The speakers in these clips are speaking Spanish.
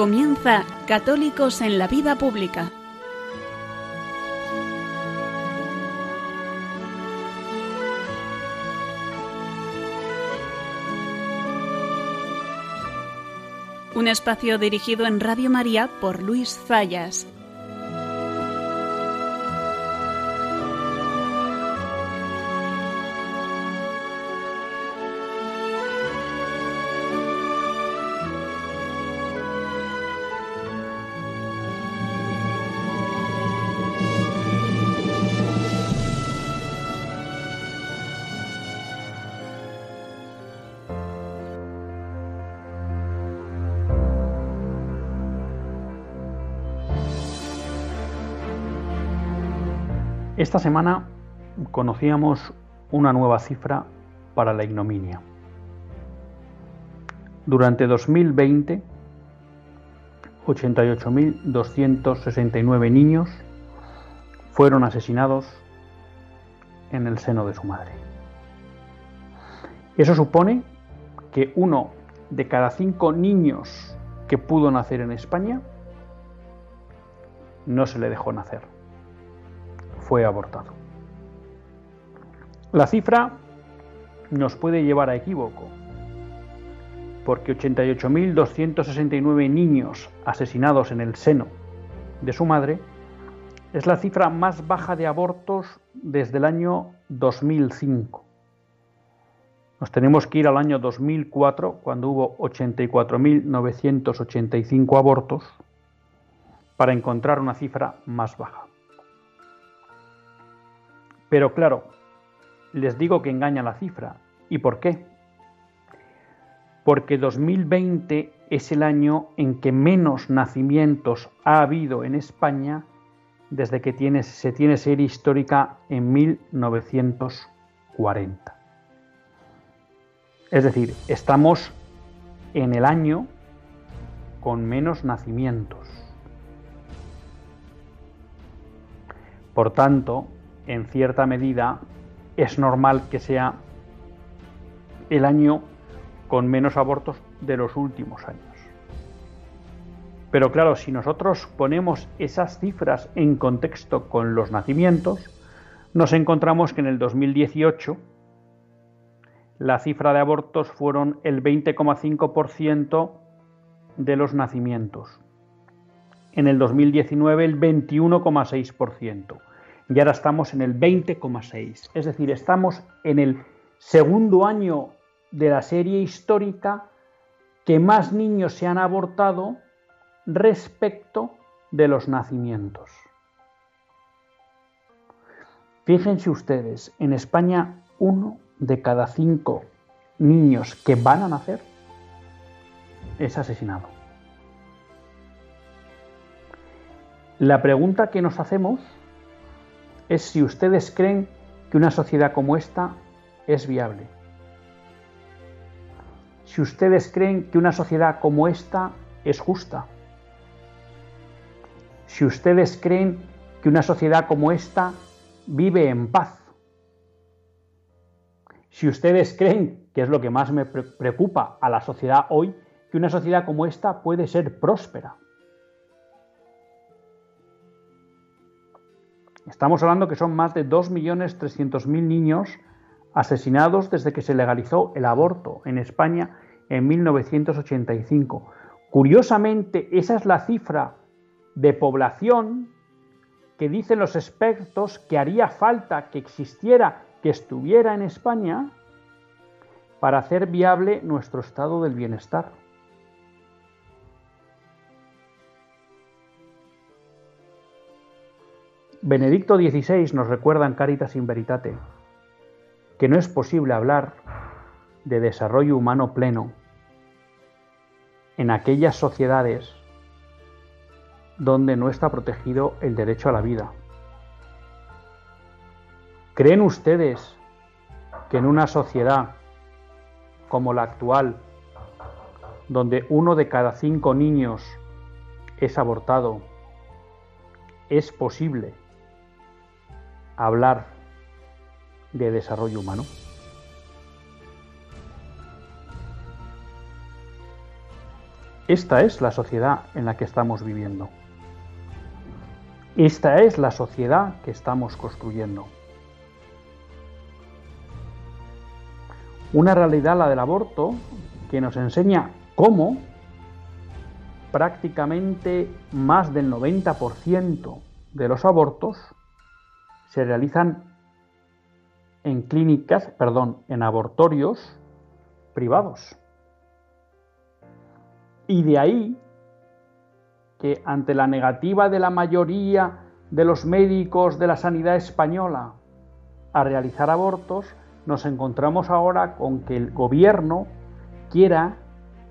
Comienza Católicos en la Vida Pública. Un espacio dirigido en Radio María por Luis Zayas. Esta semana conocíamos una nueva cifra para la ignominia. Durante 2020, 88.269 niños fueron asesinados en el seno de su madre. Eso supone que uno de cada cinco niños que pudo nacer en España no se le dejó nacer fue abortado. La cifra nos puede llevar a equívoco, porque 88.269 niños asesinados en el seno de su madre es la cifra más baja de abortos desde el año 2005. Nos tenemos que ir al año 2004, cuando hubo 84.985 abortos, para encontrar una cifra más baja. Pero claro, les digo que engaña la cifra. ¿Y por qué? Porque 2020 es el año en que menos nacimientos ha habido en España desde que se tiene serie histórica en 1940. Es decir, estamos en el año con menos nacimientos. Por tanto, en cierta medida es normal que sea el año con menos abortos de los últimos años. Pero claro, si nosotros ponemos esas cifras en contexto con los nacimientos, nos encontramos que en el 2018 la cifra de abortos fueron el 20,5% de los nacimientos. En el 2019 el 21,6% y ahora estamos en el 20,6. Es decir, estamos en el segundo año de la serie histórica que más niños se han abortado respecto de los nacimientos. Fíjense ustedes, en España uno de cada cinco niños que van a nacer es asesinado. La pregunta que nos hacemos es si ustedes creen que una sociedad como esta es viable. Si ustedes creen que una sociedad como esta es justa. Si ustedes creen que una sociedad como esta vive en paz. Si ustedes creen, que es lo que más me preocupa a la sociedad hoy, que una sociedad como esta puede ser próspera. Estamos hablando que son más de 2.300.000 niños asesinados desde que se legalizó el aborto en España en 1985. Curiosamente, esa es la cifra de población que dicen los expertos que haría falta que existiera, que estuviera en España para hacer viable nuestro estado del bienestar. Benedicto XVI nos recuerda en Caritas in Veritate que no es posible hablar de desarrollo humano pleno en aquellas sociedades donde no está protegido el derecho a la vida. ¿Creen ustedes que en una sociedad como la actual, donde uno de cada cinco niños es abortado, es posible hablar de desarrollo humano? Esta es la sociedad en la que estamos viviendo. Esta es la sociedad que estamos construyendo. Una realidad, la del aborto, que nos enseña cómo prácticamente más del 90% de los abortos se realizan en clínicas, perdón, en abortorios privados. Y de ahí que ante la negativa de la mayoría de los médicos de la sanidad española a realizar abortos, nos encontramos ahora con que el gobierno quiera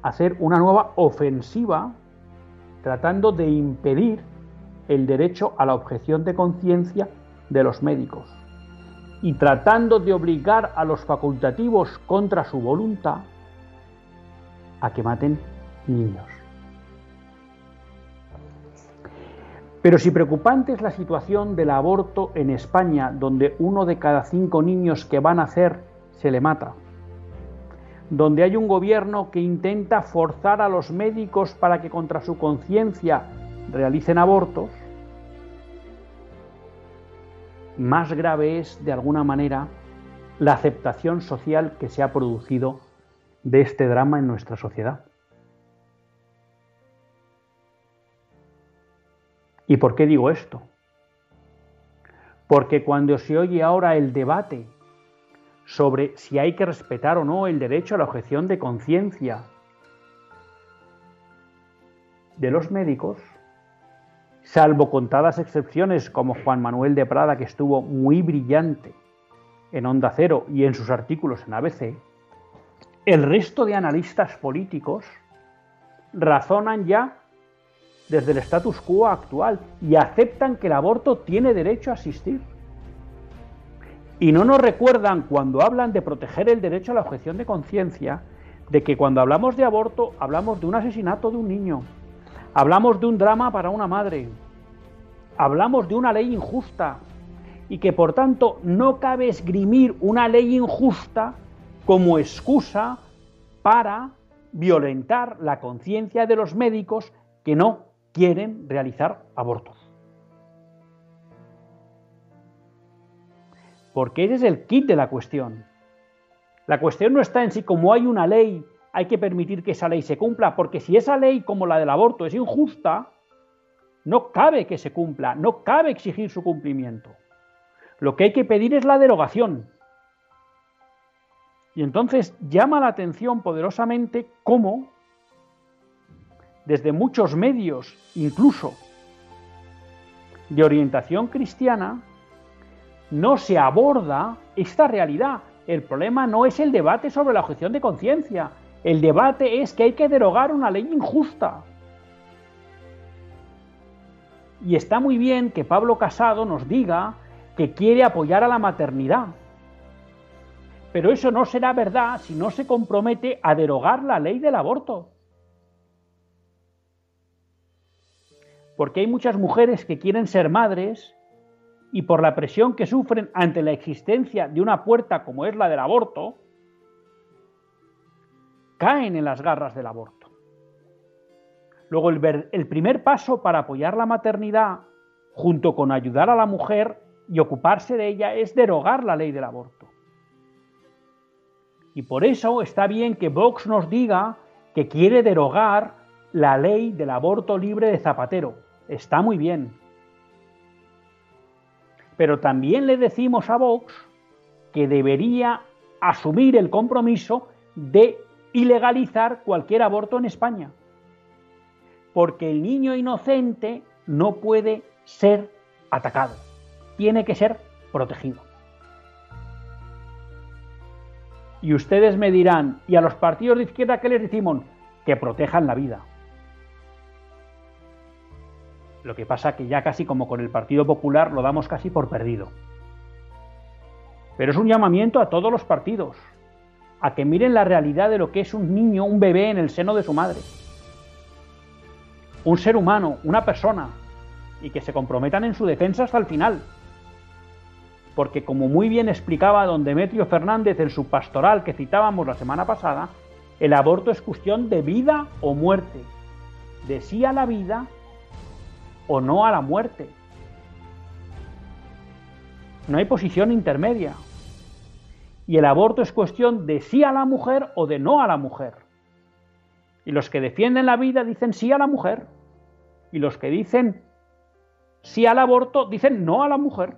hacer una nueva ofensiva tratando de impedir el derecho a la objeción de conciencia de los médicos y tratando de obligar a los facultativos contra su voluntad a que maten niños. Pero si preocupante es la situación del aborto en España, donde uno de cada cinco niños que van a nacer se le mata, donde hay un gobierno que intenta forzar a los médicos para que contra su conciencia realicen abortos, más grave es, de alguna manera, la aceptación social que se ha producido de este drama en nuestra sociedad. ¿Y por qué digo esto? Porque cuando se oye ahora el debate sobre si hay que respetar o no el derecho a la objeción de conciencia de los médicos, salvo contadas excepciones como Juan Manuel de Prada, que estuvo muy brillante en Onda Cero y en sus artículos en ABC, el resto de analistas políticos razonan ya desde el status quo actual y aceptan que el aborto tiene derecho a asistir. Y no nos recuerdan cuando hablan de proteger el derecho a la objeción de conciencia, de que cuando hablamos de aborto hablamos de un asesinato de un niño, Hablamos de un drama para una madre. Hablamos de una ley injusta y que por tanto no cabe esgrimir una ley injusta como excusa para violentar la conciencia de los médicos que no quieren realizar abortos. Porque ese es el kit de la cuestión. La cuestión no está en si como hay una ley hay que permitir que esa ley se cumpla, porque si esa ley, como la del aborto, es injusta, no cabe que se cumpla, no cabe exigir su cumplimiento. Lo que hay que pedir es la derogación. Y entonces llama la atención poderosamente cómo, desde muchos medios, incluso de orientación cristiana, no se aborda esta realidad. El problema no es el debate sobre la objeción de conciencia, el debate es que hay que derogar una ley injusta. Y está muy bien que Pablo Casado nos diga que quiere apoyar a la maternidad. Pero eso no será verdad si no se compromete a derogar la ley del aborto. Porque hay muchas mujeres que quieren ser madres y por la presión que sufren ante la existencia de una puerta como es la del aborto, caen en las garras del aborto. Luego, el, el, primer paso para apoyar la maternidad, junto con ayudar a la mujer y ocuparse de ella, es derogar la ley del aborto. Y por eso está bien que Vox nos diga que quiere derogar la ley del aborto libre de Zapatero. Está muy bien. Pero también le decimos a Vox que debería asumir el compromiso de ilegalizar cualquier aborto en España. Porque el niño inocente no puede ser atacado, tiene que ser protegido. Y ustedes me dirán, ¿y a los partidos de izquierda qué les decimos? Que protejan la vida. Lo que pasa que ya casi como con el Partido Popular lo damos casi por perdido. Pero es un llamamiento a todos los partidos, a que miren la realidad de lo que es un niño, un bebé en el seno de su madre. Un ser humano, una persona, y que se comprometan en su defensa hasta el final. Porque como muy bien explicaba don Demetrio Fernández en su pastoral que citábamos la semana pasada, el aborto es cuestión de vida o muerte. de sí a la vida o no a la muerte. No hay posición intermedia. Y el aborto es cuestión de sí a la mujer o de no a la mujer. Y los que defienden la vida dicen sí a la mujer. Y los que dicen sí al aborto dicen no a la mujer.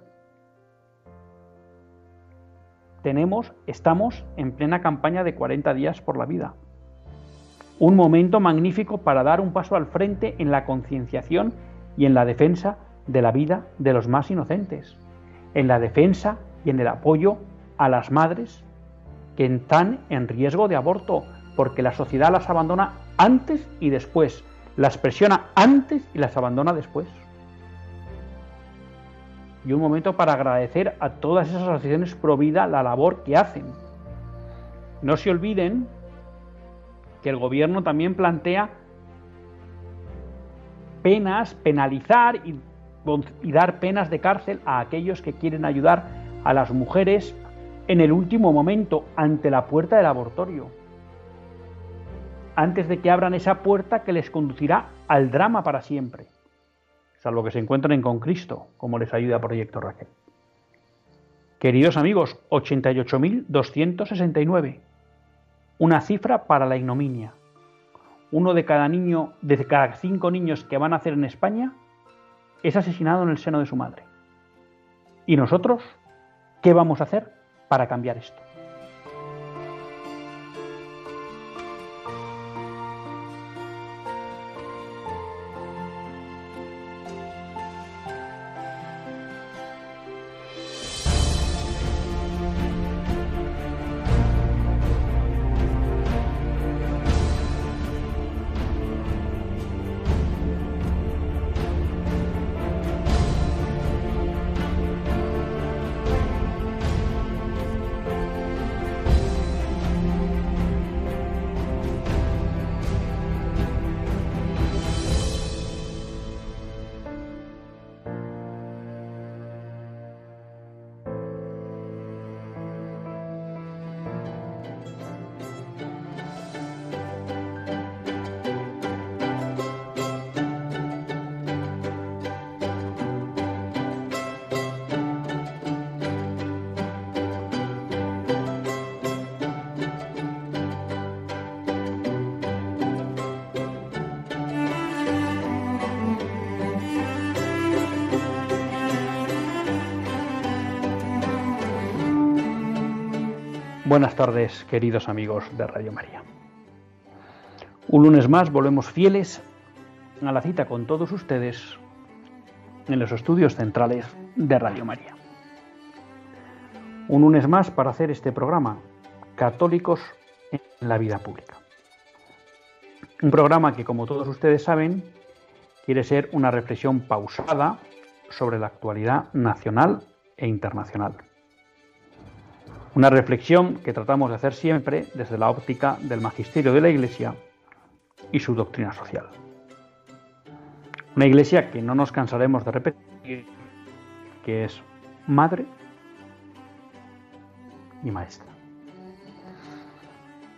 Tenemos, estamos en plena campaña de 40 días por la vida. Un momento magnífico para dar un paso al frente en la concienciación y en la defensa de la vida de los más inocentes, en la defensa y en el apoyo a las madres que están en riesgo de aborto, porque la sociedad las abandona antes y después, las presiona antes y las abandona después. Y un momento para agradecer a todas esas asociaciones pro vida la labor que hacen. No se olviden que el gobierno también plantea penas, penalizar y, y, dar penas de cárcel a aquellos que quieren ayudar a las mujeres en el último momento ante la puerta del abortorio. Antes de que abran esa puerta que les conducirá al drama para siempre. Salvo que se encuentren con Cristo, como les ayuda Proyecto Raquel. Queridos amigos, 88.269 una cifra para la ignominia. Uno de cada niño, de cada cinco niños que van a nacer en España, es asesinado en el seno de su madre. ¿Y nosotros qué vamos a hacer para cambiar esto? Buenas tardes, queridos amigos de Radio María. Un lunes más volvemos fieles a la cita con todos ustedes en los estudios centrales de Radio María. Un lunes más para hacer este programa, Católicos en la vida pública. Un programa que, como todos ustedes saben, quiere ser una reflexión pausada sobre la actualidad nacional e internacional una reflexión que tratamos de hacer siempre desde la óptica del magisterio de la Iglesia y su doctrina social. Una Iglesia que no nos cansaremos de repetir, que es madre y maestra.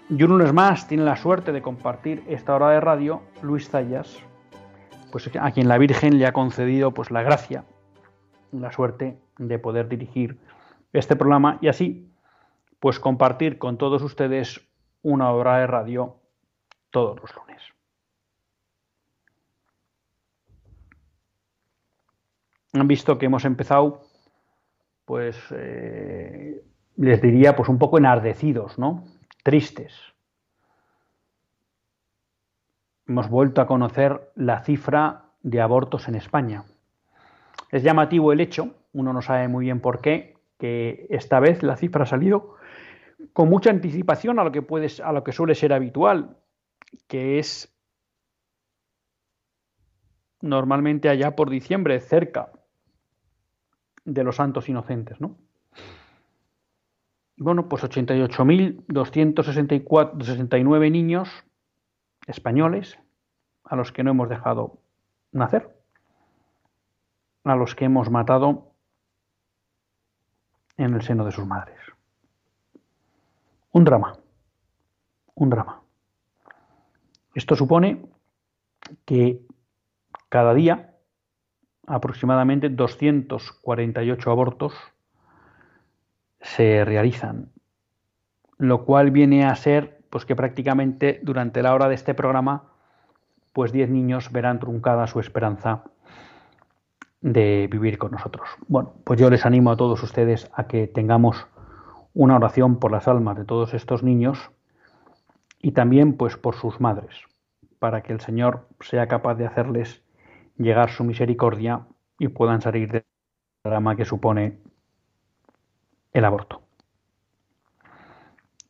Y un lunes más tiene la suerte de compartir esta hora de radio Luis Zayas, pues a quien la Virgen le ha concedido pues la gracia, la suerte de poder dirigir este programa y así pues compartir con todos ustedes una hora de radio todos los lunes. Han visto que hemos empezado, pues, eh, les diría, pues un poco enardecidos, ¿no? Tristes. Hemos vuelto a conocer la cifra de abortos en España. Es llamativo el hecho, uno no sabe muy bien por qué, que esta vez la cifra ha salido con mucha anticipación a lo que puedes, a lo que suele ser habitual, que es normalmente allá por diciembre, cerca de los santos inocentes, ¿no? Bueno, pues 88.269 niños españoles a los que no hemos dejado nacer, a los que hemos matado en el seno de sus madres. Un drama. Un drama. Esto supone que cada día aproximadamente 248 abortos se realizan, lo cual viene a ser pues que prácticamente durante la hora de este programa pues 10 niños verán truncada su esperanza de vivir con nosotros. Bueno, pues yo les animo a todos ustedes a que tengamos una oración por las almas de todos estos niños y también pues por sus madres, para que el Señor sea capaz de hacerles llegar su misericordia y puedan salir del drama que supone el aborto.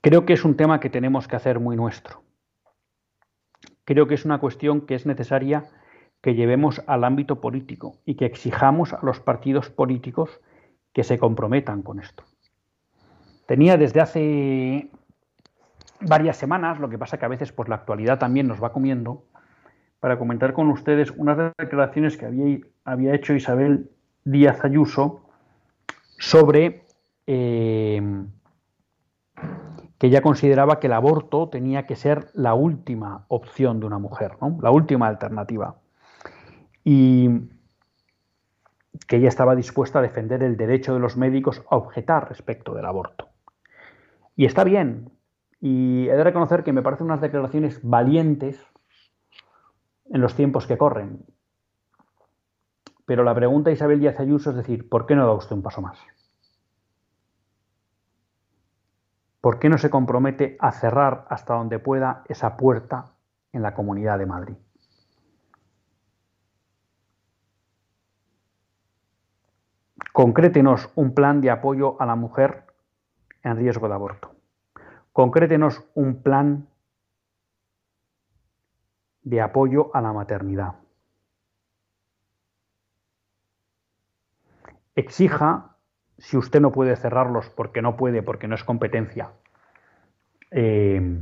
Creo que es un tema que tenemos que hacer muy nuestro. Creo que es una cuestión que es necesaria que llevemos al ámbito político y que exijamos a los partidos políticos que se comprometan con esto. Tenía desde hace varias semanas, lo que pasa que a veces pues la actualidad también nos va comiendo, para comentar con ustedes unas declaraciones que había, había hecho Isabel Díaz Ayuso sobre eh, que ella consideraba que el aborto tenía que ser la última opción de una mujer, la última alternativa y que ella estaba dispuesta a defender el derecho de los médicos a objetar respecto del aborto. Y está bien, y he de reconocer que me parecen unas declaraciones valientes en los tiempos que corren. Pero la pregunta Isabel Díaz Ayuso es decir, ¿por qué no da usted un paso más? ¿Por qué no se compromete a cerrar hasta donde pueda esa puerta en la Comunidad de Madrid? Concrétenos un plan de apoyo a la mujer en riesgo de aborto. Concrétenos un plan de apoyo a la maternidad. Exija, si usted no puede cerrarlos porque no puede, porque no es competencia eh,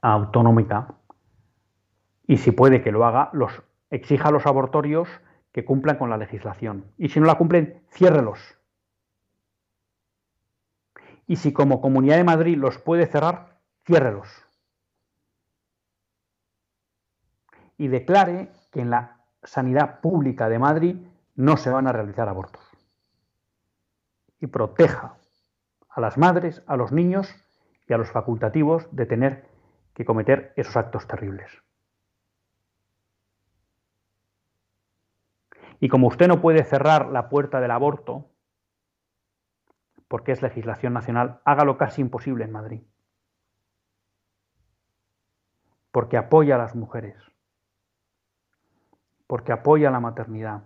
autonómica, y si puede que lo haga, los exija a los abortorios que cumplan con la legislación. Y si no la cumplen, ciérrelos. Y si como Comunidad de Madrid los puede cerrar, ciérrelos. Y declare que en la sanidad pública de Madrid no se van a realizar abortos. Y proteja a las madres, a los niños y a los facultativos de tener que cometer esos actos terribles. Y como usted no puede cerrar la puerta del aborto, porque es legislación nacional, hágalo casi imposible en Madrid. Porque apoya a las mujeres, porque apoya la maternidad,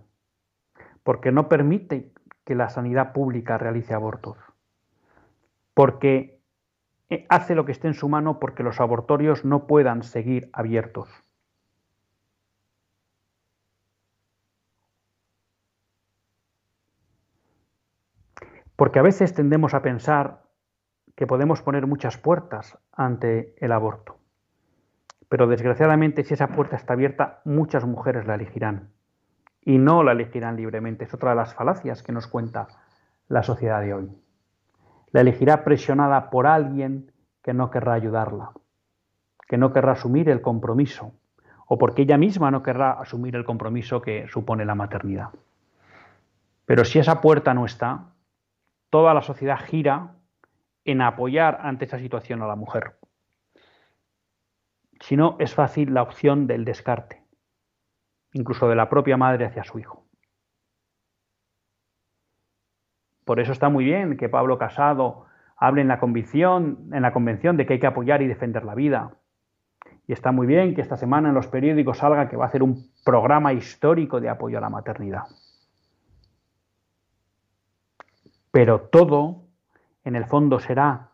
porque no permite que la sanidad pública realice abortos, porque hace lo que esté en su mano porque los abortorios no puedan seguir abiertos. Porque a veces tendemos a pensar que podemos poner muchas puertas ante el aborto. Pero desgraciadamente si esa puerta está abierta, muchas mujeres la elegirán. Y no la elegirán libremente. Es otra de las falacias que nos cuenta la sociedad de hoy. La elegirá presionada por alguien que no querrá ayudarla, que no querrá asumir el compromiso, o porque ella misma no querrá asumir el compromiso que supone la maternidad. Pero si esa puerta no está, toda la sociedad gira en apoyar ante esa situación a la mujer. Si no, es fácil la opción del descarte, incluso de la propia madre hacia su hijo. Por eso está muy bien que Pablo Casado hable en la convicción, en la convención de que hay que apoyar y defender la vida. Y está muy bien que esta semana en los periódicos salga que va a hacer un programa histórico de apoyo a la maternidad. Pero todo en el fondo será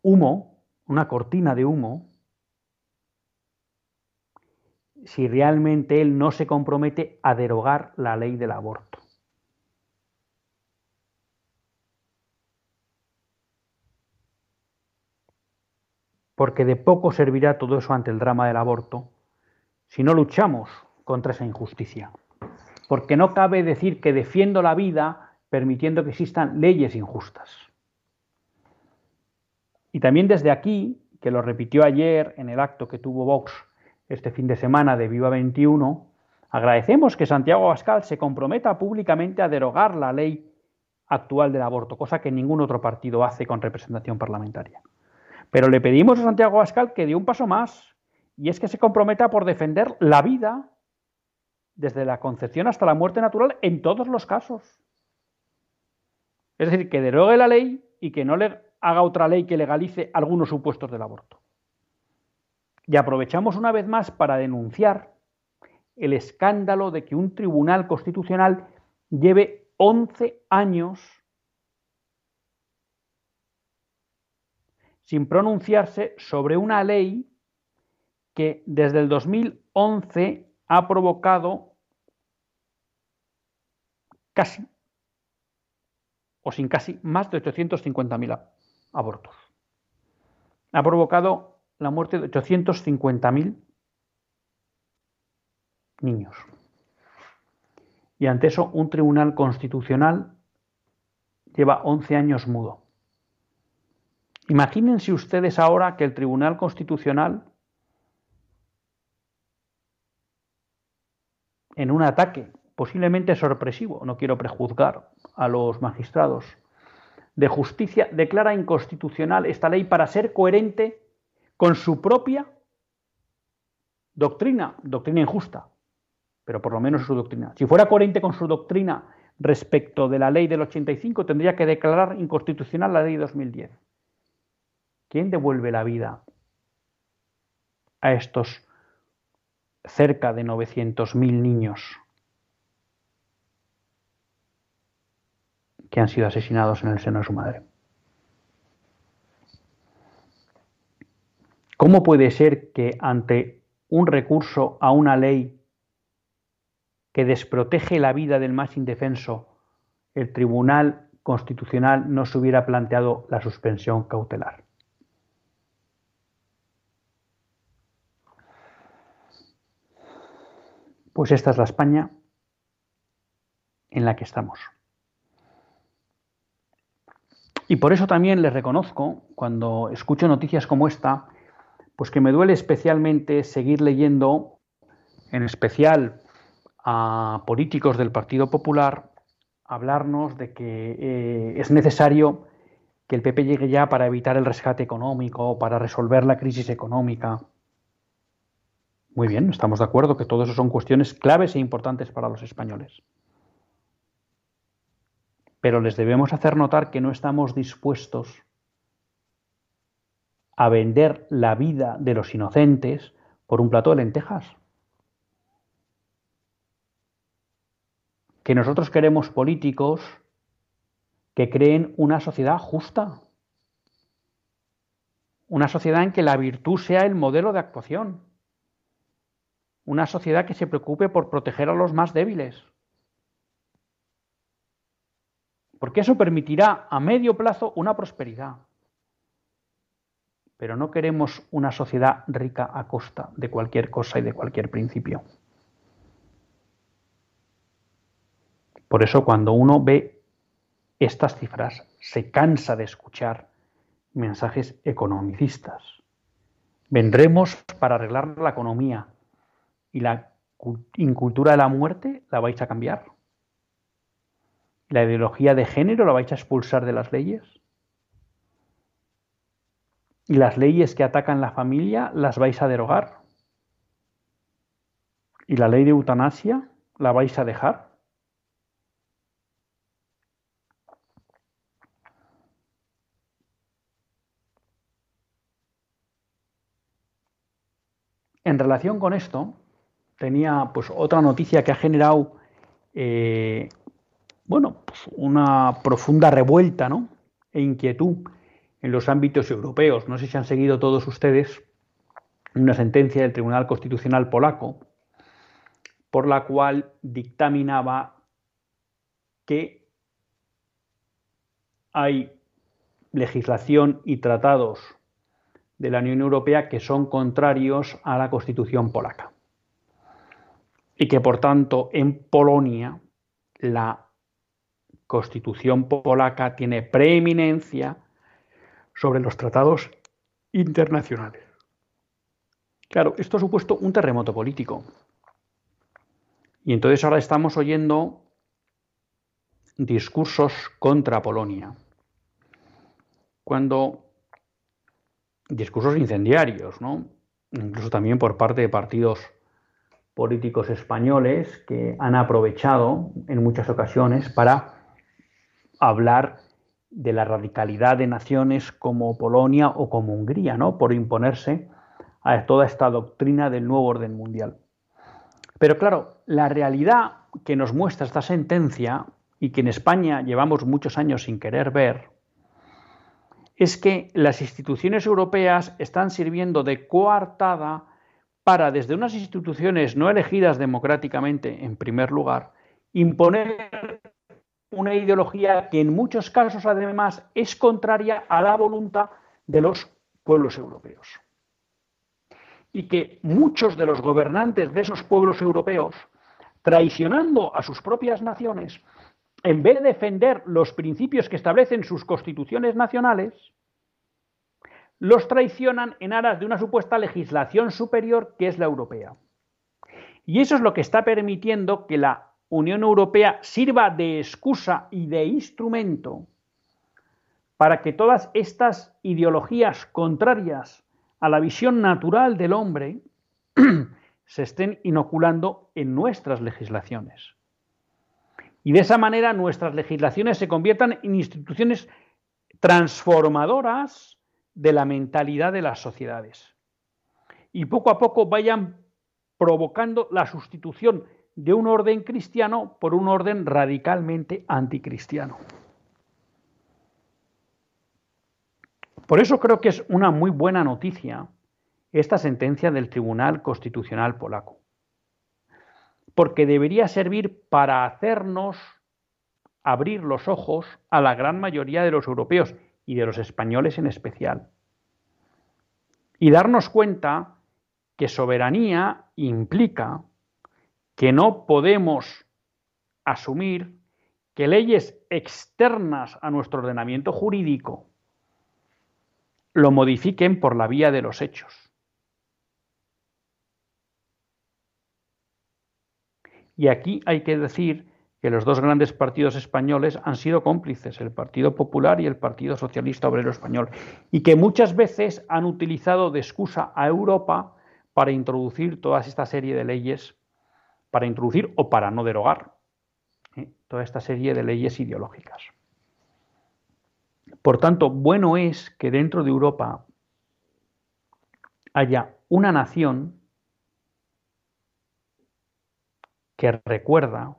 humo, una cortina de humo, si realmente él no se compromete a derogar la ley del aborto. Porque de poco servirá todo eso ante el drama del aborto si no luchamos contra esa injusticia. Porque no cabe decir que defiendo la vida permitiendo que existan leyes injustas. Y también desde aquí que lo repitió ayer en el acto que tuvo Vox este fin de semana de Viva 21, agradecemos que Santiago Abascal se comprometa públicamente a derogar la ley actual del aborto, cosa que ningún otro partido hace con representación parlamentaria. Pero le pedimos a Santiago Abascal que dé un paso más, y es que se comprometa por defender la vida desde la concepción hasta la muerte natural en todos los casos. Es decir, que derogue la ley y que no le haga otra ley que legalice algunos supuestos del aborto. Y aprovechamos una vez más para denunciar el escándalo de que un tribunal constitucional lleve 11 años sin pronunciarse sobre una ley que desde el 2011 ha provocado casi o sin casi más de 850.000 abortos. Ha provocado la muerte de 850.000 niños. Y ante eso, un tribunal constitucional lleva 11 años mudo. Imagínense ustedes ahora que el Tribunal Constitucional, en un ataque posiblemente sorpresivo, no quiero prejuzgar a los magistrados, de justicia, declara inconstitucional esta ley para ser coherente con su propia doctrina, doctrina injusta, pero por lo menos su doctrina. Si fuera coherente con su doctrina respecto de la ley del 85, tendría que declarar inconstitucional la ley de 2010. ¿Quién devuelve la vida a estos cerca de 900.000 niños que han sido asesinados en el seno de su madre? ¿Cómo puede ser que ante un recurso a una ley que desprotege la vida del más indefenso, el Tribunal Constitucional no se hubiera planteado la suspensión cautelar? Pues esta es la España en la que estamos. Y por eso también les reconozco, cuando escucho noticias como esta, pues que me duele especialmente seguir leyendo, en especial a políticos del Partido Popular, hablarnos de que eh, es necesario que el PP llegue ya para evitar el rescate económico, para resolver la crisis económica. Muy bien, estamos de acuerdo que todo eso son cuestiones claves e importantes para los españoles. Pero les debemos hacer notar que no estamos dispuestos a vender la vida de los inocentes por un plato de lentejas. Que nosotros queremos políticos que creen una sociedad justa, una sociedad en que la virtud sea el modelo de actuación una sociedad que se preocupe por proteger a los más débiles. Porque eso permitirá a medio plazo una prosperidad. Pero no queremos una sociedad rica a costa de cualquier cosa y de cualquier principio. Por eso cuando uno ve estas cifras, se cansa de escuchar mensajes economicistas. Vendremos para arreglar la economía, ¿Y la incultura de la muerte la vais a cambiar? ¿La ideología de género la vais a expulsar de las leyes? ¿Y las leyes que atacan la familia las vais a derogar? ¿Y la ley de eutanasia la vais a dejar? En relación con esto, tenía pues otra noticia que ha generado eh, bueno, pues, una profunda revuelta ¿no? e inquietud en los ámbitos europeos. No sé si han seguido todos ustedes una sentencia del Tribunal Constitucional polaco por la cual dictaminaba que hay legislación y tratados de la Unión Europea que son contrarios a la Constitución polaca y que por tanto en Polonia la constitución polaca tiene preeminencia sobre los tratados internacionales. Claro, esto ha supuesto un terremoto político. Y entonces ahora estamos oyendo discursos contra Polonia. Cuando discursos incendiarios, ¿no? Incluso también por parte de partidos políticos españoles que han aprovechado en muchas ocasiones para hablar de la radicalidad de naciones como Polonia o como Hungría, ¿no? Por imponerse a toda esta doctrina del nuevo orden mundial. Pero claro, la realidad que nos muestra esta sentencia y que en España llevamos muchos años sin querer ver, es que las instituciones europeas están sirviendo de coartada para, desde unas instituciones no elegidas democráticamente, en primer lugar, imponer una ideología que en muchos casos, además, es contraria a la voluntad de los pueblos europeos. Y que muchos de los gobernantes de esos pueblos europeos, traicionando a sus propias naciones, en vez de defender los principios que establecen sus constituciones nacionales, los traicionan en aras de una supuesta legislación superior que es la europea. Y eso es lo que está permitiendo que la Unión Europea sirva de excusa y de instrumento para que todas estas ideologías contrarias a la visión natural del hombre se estén inoculando en nuestras legislaciones. Y de esa manera nuestras legislaciones se conviertan en instituciones transformadoras de la mentalidad de las sociedades. Y poco a poco vayan provocando la sustitución de un orden cristiano por un orden radicalmente anticristiano. Por eso creo que es una muy buena noticia esta sentencia del Tribunal Constitucional polaco, porque debería servir para hacernos abrir los ojos a la gran mayoría de los europeos y de los españoles en especial. Y darnos cuenta que soberanía implica que no podemos asumir que leyes externas a nuestro ordenamiento jurídico lo modifiquen por la vía de los hechos. Y aquí hay que decir que los dos grandes partidos españoles han sido cómplices, el Partido Popular y el Partido Socialista Obrero Español, y que muchas veces han utilizado de excusa a Europa para introducir toda esta serie de leyes, para introducir o para no derogar ¿eh? toda esta serie de leyes ideológicas. Por tanto, bueno es que dentro de Europa haya una nación que recuerda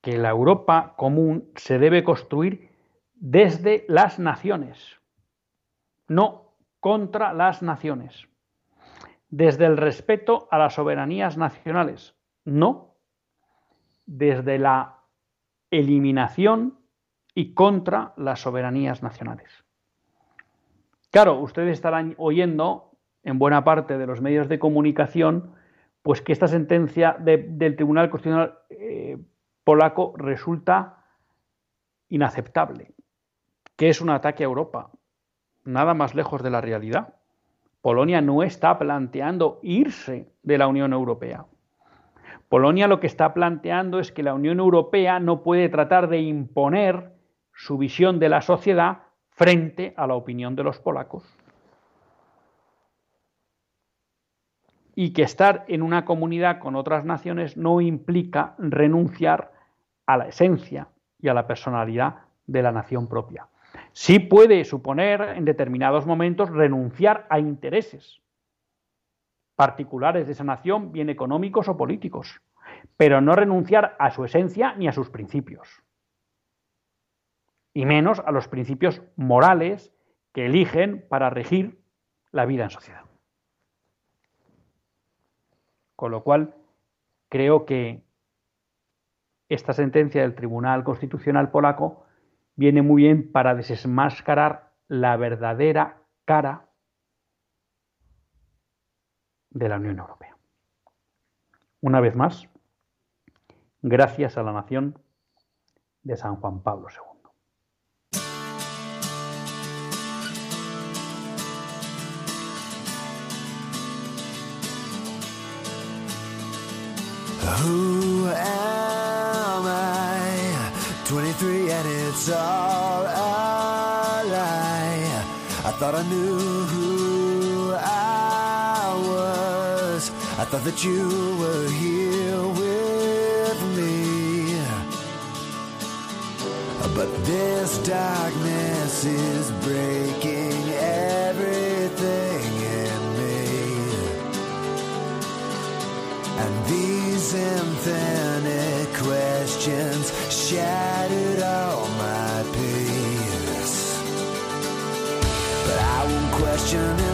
que la Europa común se debe construir desde las naciones, no contra las naciones, desde el respeto a las soberanías nacionales, no desde la eliminación y contra las soberanías nacionales. Claro, ustedes estarán oyendo en buena parte de los medios de comunicación, pues que esta sentencia del Tribunal Constitucional eh, polaco resulta inaceptable, que es un ataque a Europa, nada más lejos de la realidad. Polonia no está planteando irse de la Unión Europea. Polonia lo que está planteando es que la Unión Europea no puede tratar de imponer su visión de la sociedad frente a la opinión de los polacos. Y que estar en una comunidad con otras naciones no implica renunciar a la esencia y a la personalidad de la nación propia. Sí puede suponer en determinados momentos renunciar a intereses particulares de esa nación, bien económicos o políticos, pero no renunciar a su esencia ni a sus principios, y menos a los principios morales que eligen para regir la vida en sociedad. Con lo cual, creo que esta sentencia del Tribunal Constitucional polaco viene muy bien para desmascarar la verdadera cara de la Unión Europea. Una vez más, gracias a la nación de San Juan Pablo II. all a lie. I thought I knew who I was. I thought that you were here with me. But this darkness is breaking everything in me. And these infinite questions shattered all. vision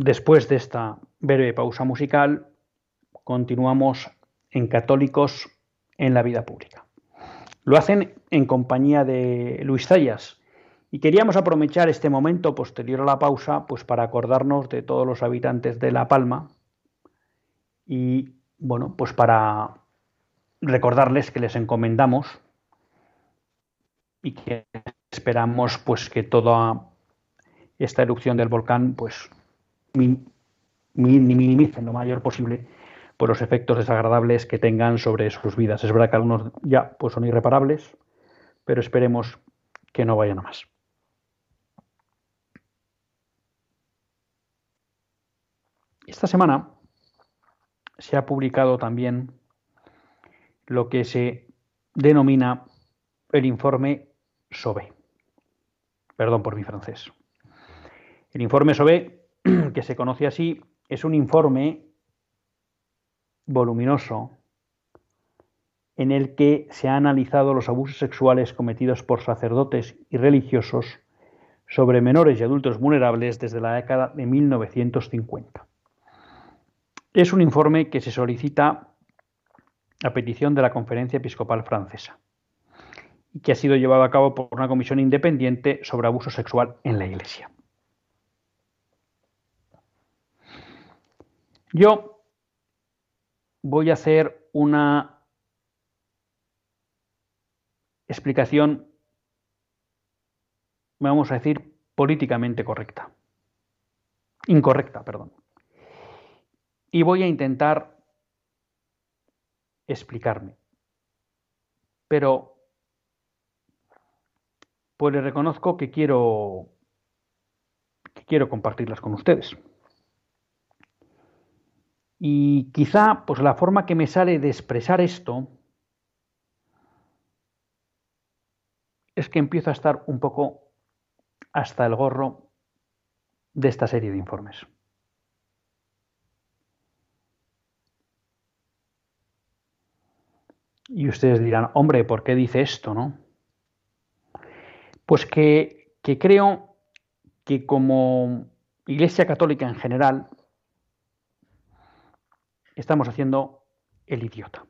Después de esta breve pausa musical, continuamos en Católicos en la vida pública. Lo hacen en compañía de Luis Zayas y queríamos aprovechar este momento posterior a la pausa pues para acordarnos de todos los habitantes de La Palma y bueno, pues para recordarles que les encomendamos y que esperamos pues que toda esta erupción del volcán pues minimice lo mayor posible por los efectos desagradables que tengan sobre sus vidas. Es verdad que algunos ya pues son irreparables, pero esperemos que no vayan a más. Esta semana se ha publicado también lo que se denomina el informe SOBE. Perdón por mi francés. El informe SOBE, que se conoce así, es un informe voluminoso en el que se han analizado los abusos sexuales cometidos por sacerdotes y religiosos sobre menores y adultos vulnerables desde la década de 1950. Es un informe que se solicita a petición de la Conferencia Episcopal Francesa y que ha sido llevado a cabo por una comisión independiente sobre abuso sexual en la Iglesia. Yo voy a hacer una explicación, vamos a decir, políticamente correcta. Incorrecta, perdón. Y voy a intentar explicarme. Pero pues le reconozco que quiero que quiero compartirlas con ustedes. Y quizá pues la forma que me sale de expresar esto es que empiezo a estar un poco hasta el gorro de esta serie de informes. Y ustedes dirán, hombre, ¿por qué dice esto, no? Pues que, que creo que como Iglesia Católica en general estamos haciendo el idiota.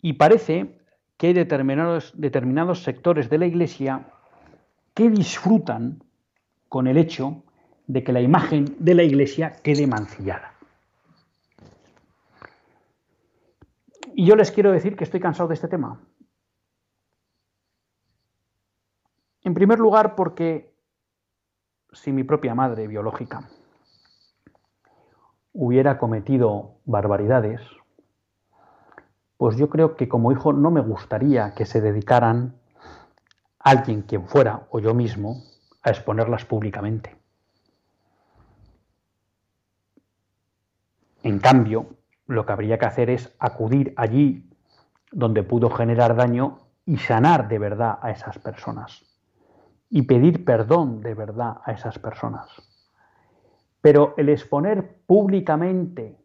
Y parece que hay determinados, determinados sectores de la Iglesia que disfrutan con el hecho de que la imagen de la Iglesia quede mancillada. Y yo les quiero decir que estoy cansado de este tema. En primer lugar, porque si mi propia madre biológica hubiera cometido barbaridades, pues yo creo que como hijo no me gustaría que se dedicaran alguien, quien fuera, o yo mismo, a exponerlas públicamente. En cambio, lo que habría que hacer es acudir allí donde pudo generar daño y sanar de verdad a esas personas y pedir perdón de verdad a esas personas. Pero el exponer públicamente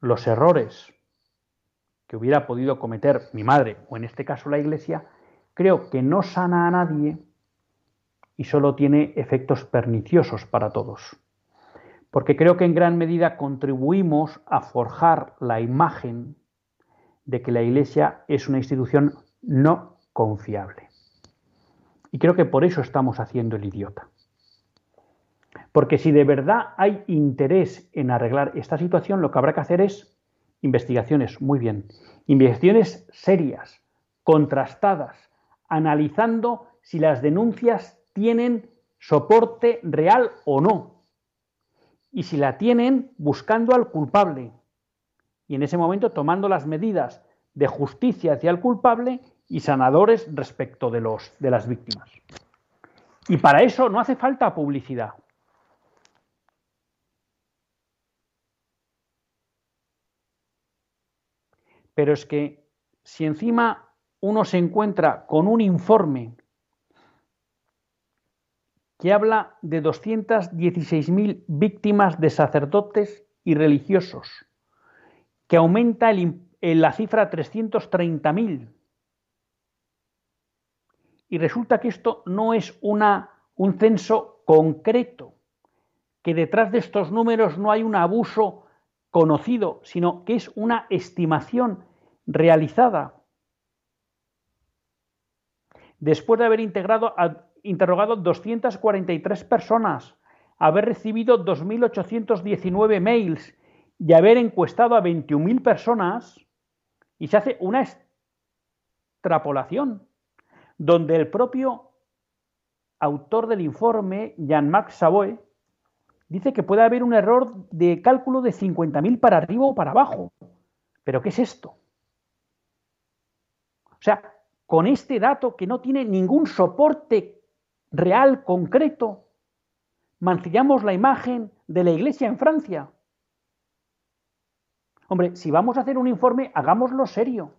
los errores que hubiera podido cometer mi madre o en este caso la iglesia, creo que no sana a nadie y solo tiene efectos perniciosos para todos porque creo que en gran medida contribuimos a forjar la imagen de que la Iglesia es una institución no confiable. Y creo que por eso estamos haciendo el idiota. Porque si de verdad hay interés en arreglar esta situación, lo que habrá que hacer es investigaciones, muy bien, investigaciones serias, contrastadas, analizando si las denuncias tienen soporte real o no y si la tienen, buscando al culpable. Y en ese momento tomando las medidas de justicia hacia el culpable y sanadores respecto de, los, de las víctimas. Y para eso no hace falta publicidad. Pero es que si encima uno se encuentra con un informe que habla de 216.000 víctimas de sacerdotes y religiosos, que aumenta la cifra a 330.000. Y resulta que esto no es una, un censo concreto, que detrás de estos números no hay un abuso conocido, sino que es una estimación realizada. Después de haber integrado interrogado 243 personas haber recibido 2.819 mails y haber encuestado a 21.000 personas y se hace una extrapolación donde el propio autor del informe, Jean-Marc Savoy, dice que puede haber un error de cálculo de 50.000 para arriba o para abajo. ¿Pero qué es esto? O sea, con este dato que no tiene ningún soporte real, concreto, mancillamos la imagen de la Iglesia en Francia. Hombre, si vamos a hacer un informe, hagámoslo serio.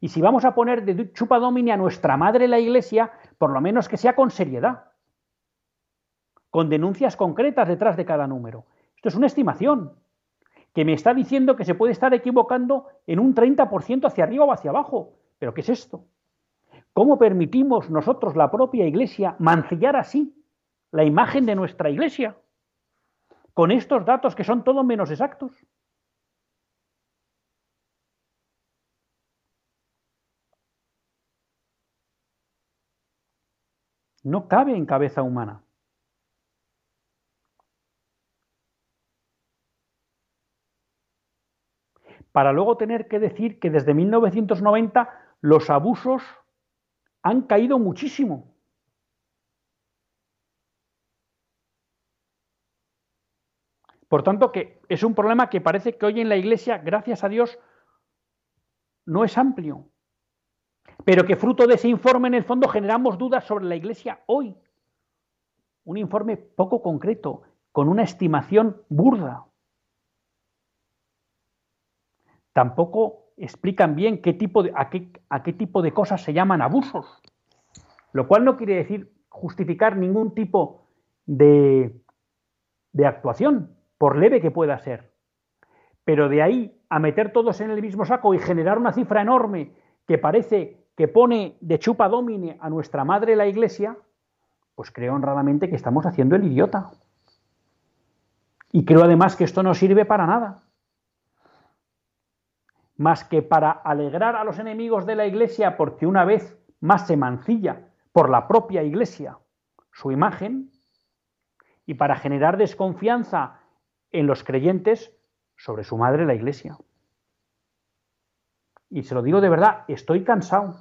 Y si vamos a poner de chupa domini a nuestra madre la Iglesia, por lo menos que sea con seriedad, con denuncias concretas detrás de cada número. Esto es una estimación que me está diciendo que se puede estar equivocando en un 30% hacia arriba o hacia abajo. ¿Pero qué es esto? ¿Cómo permitimos nosotros, la propia Iglesia, mancillar así la imagen de nuestra Iglesia? Con estos datos que son todo menos exactos. No cabe en cabeza humana. Para luego tener que decir que desde 1990 los abusos han caído muchísimo. Por tanto, que es un problema que parece que hoy en la Iglesia, gracias a Dios, no es amplio pero que fruto de ese informe en el fondo generamos dudas sobre la Iglesia hoy. Un informe poco concreto, con una estimación burda. Tampoco explican bien qué tipo de, a, qué, a qué tipo de cosas se llaman abusos, lo cual no quiere decir justificar ningún tipo de, de actuación, por leve que pueda ser. Pero de ahí a meter todos en el mismo saco y generar una cifra enorme que parece que pone de chupa domine a nuestra madre la iglesia, pues creo honradamente que estamos haciendo el idiota. Y creo además que esto no sirve para nada. Más que para alegrar a los enemigos de la iglesia porque una vez más se mancilla por la propia iglesia su imagen y para generar desconfianza en los creyentes sobre su madre la iglesia. Y se lo digo de verdad, estoy cansado.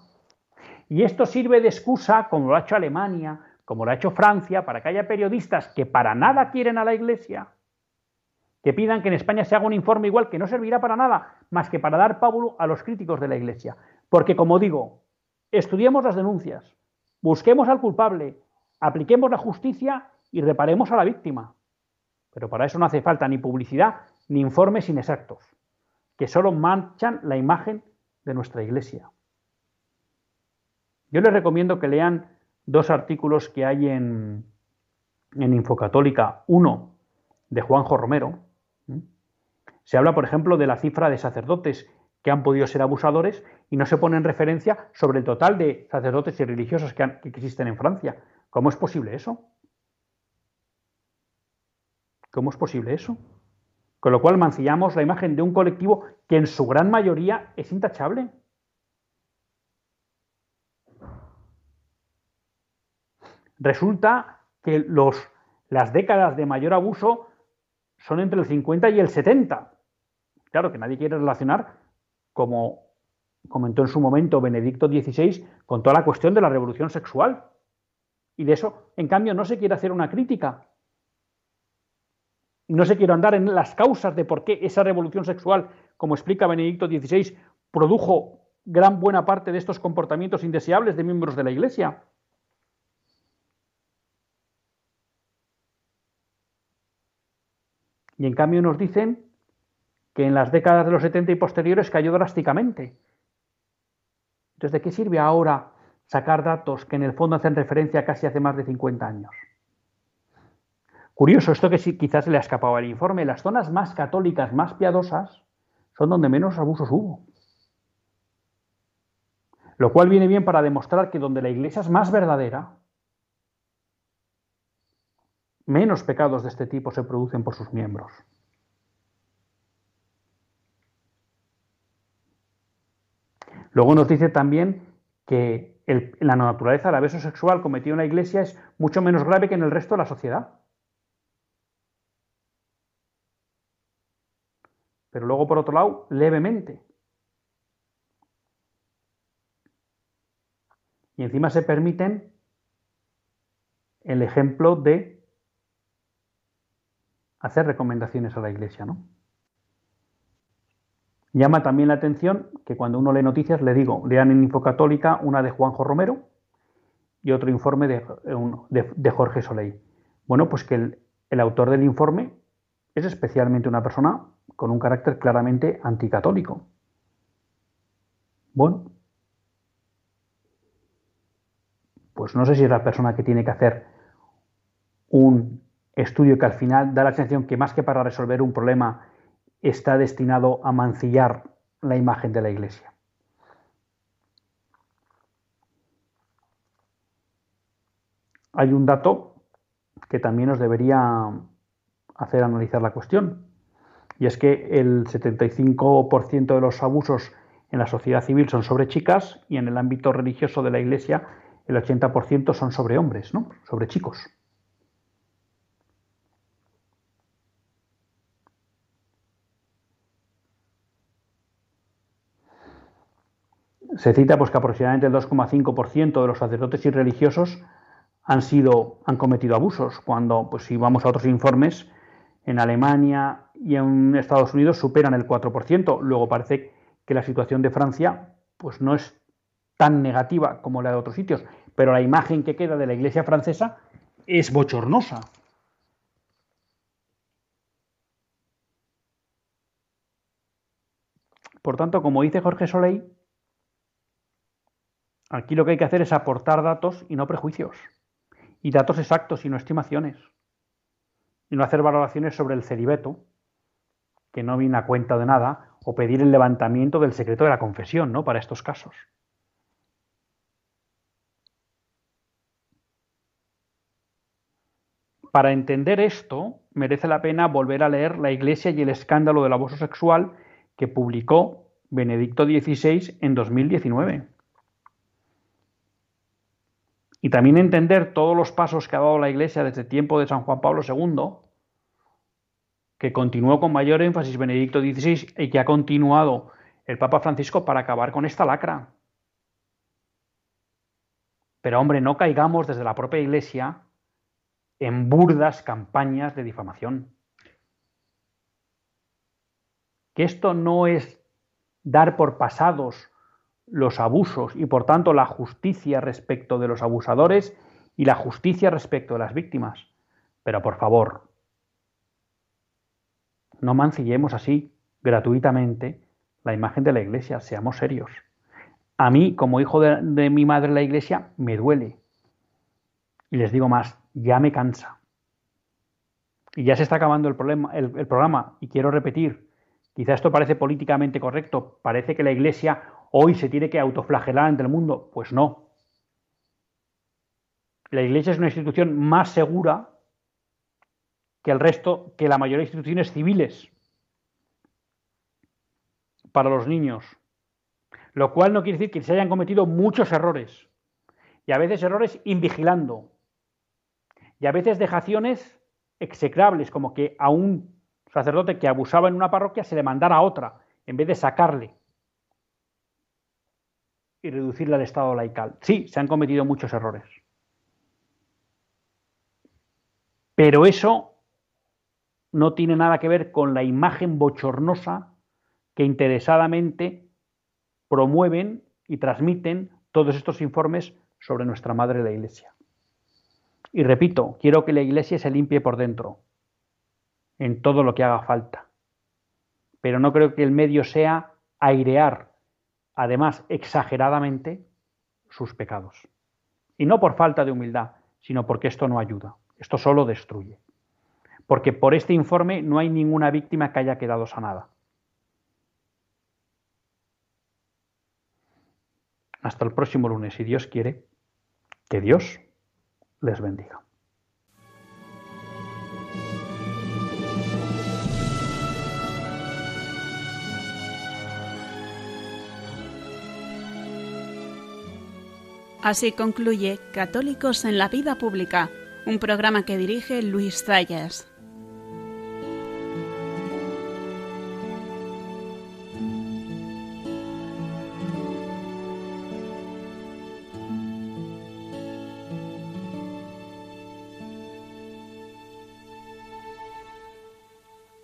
Y esto sirve de excusa, como lo ha hecho Alemania, como lo ha hecho Francia, para que haya periodistas que para nada quieren a la Iglesia, que pidan que en España se haga un informe igual que no servirá para nada, más que para dar pábulo a los críticos de la Iglesia. Porque, como digo, estudiemos las denuncias, busquemos al culpable, apliquemos la justicia y reparemos a la víctima. Pero para eso no hace falta ni publicidad ni informes inexactos, que solo manchan la imagen de nuestra Iglesia. Yo les recomiendo que lean dos artículos que hay en, en Infocatólica. Uno de Juanjo Romero. Se habla, por ejemplo, de la cifra de sacerdotes que han podido ser abusadores y no se pone en referencia sobre el total de sacerdotes y religiosos que, que existen en Francia. ¿Cómo es posible eso? ¿Cómo es posible eso? Con lo cual mancillamos la imagen de un colectivo que en su gran mayoría es intachable. Resulta que los, las décadas de mayor abuso son entre el 50 y el 70. Claro que nadie quiere relacionar, como comentó en su momento Benedicto XVI, con toda la cuestión de la revolución sexual. Y de eso, en cambio, no se quiere hacer una crítica. No se quiere andar en las causas de por qué esa revolución sexual, como explica Benedicto XVI, produjo gran buena parte de estos comportamientos indeseables de miembros de la Iglesia. Y en cambio nos dicen que en las décadas de los 70 y posteriores cayó drásticamente. Entonces, ¿de qué sirve ahora sacar datos que en el fondo hacen referencia a casi hace más de 50 años? Curioso, esto que quizás le ha escapado al informe, las zonas más católicas, más piadosas, son donde menos abusos hubo. Lo cual viene bien para demostrar que donde la iglesia es más verdadera, menos pecados de este tipo se producen por sus miembros. Luego nos dice también que la naturaleza del abuso sexual cometido en la Iglesia es mucho menos grave que en el resto de la sociedad. Pero luego, por otro lado, levemente. Y encima se permiten el ejemplo de hacer recomendaciones a la Iglesia, ¿no? Llama también la atención que cuando uno lee noticias le digo, lean en Infocatólica una de Juanjo Romero y otro informe de, de Jorge Soleil. Bueno, pues que el autor del informe es especialmente una persona con un carácter claramente anticatólico. Bueno, pues no sé si es la persona que tiene que hacer un estudio que al final da la sensación que más que para resolver un problema está destinado a mancillar la imagen de la Iglesia. Hay un dato que también nos debería hacer analizar la cuestión, y es que el 75% de los abusos en la sociedad civil son sobre chicas y en el ámbito religioso de la Iglesia el 80% son sobre hombres, ¿no? sobre chicos. Se cita pues, que aproximadamente el 2,5% de los sacerdotes y religiosos han, sido, han cometido abusos, cuando pues, si vamos a otros informes, en Alemania y en Estados Unidos superan el 4%. Luego parece que la situación de Francia pues, no es tan negativa como la de otros sitios, pero la imagen que queda de la iglesia francesa es bochornosa. Por tanto, como dice Jorge Soleil, Aquí lo que hay que hacer es aportar datos y no prejuicios. Y datos exactos y no estimaciones. Y no hacer valoraciones sobre el celibeto, que no viene a cuenta de nada, o pedir el levantamiento del secreto de la confesión, ¿no? Para estos casos. Para entender esto, merece la pena volver a leer La Iglesia y el escándalo del abuso sexual que publicó Benedicto XVI en 2019 y también entender todos los pasos que ha dado la Iglesia desde el tiempo de San Juan Pablo II, que continuó con mayor énfasis Benedicto XVI y que ha continuado el Papa Francisco para acabar con esta lacra. Pero hombre, no caigamos desde la propia Iglesia en burdas campañas de difamación. Que esto no es dar por pasados los abusos y por tanto la justicia respecto de los abusadores y la justicia respecto de las víctimas. Pero por favor, no mancillemos así gratuitamente la imagen de la iglesia, seamos serios. A mí, como hijo de, mi madre la iglesia, me duele. Y les digo más, ya me cansa. Y ya se está acabando el, problema, el programa, y quiero repetir, quizá esto parece políticamente correcto, parece que la iglesia hoy se tiene que autoflagelar ante el mundo. Pues no. La Iglesia es una institución más segura que el resto, que la mayoría de instituciones civiles para los niños. Lo cual no quiere decir que se hayan cometido muchos errores. Y a veces errores invigilando. Y a veces dejaciones execrables, como que a un sacerdote que abusaba en una parroquia se le mandara a otra, en vez de sacarle y reducirle al estado laical. Sí, se han cometido muchos errores. Pero eso no tiene nada que ver con la imagen bochornosa que interesadamente promueven y transmiten todos estos informes sobre nuestra madre la Iglesia. Y repito, quiero que la Iglesia se limpie por dentro, en todo lo que haga falta. Pero no creo que el medio sea airear además exageradamente, sus pecados. Y no por falta de humildad, sino porque esto no ayuda, esto solo destruye. Porque por este informe no hay ninguna víctima que haya quedado sanada. Hasta el próximo lunes, si Dios quiere, que Dios les bendiga. Así concluye Católicos en la Vida Pública, un programa que dirige Luis Zayas.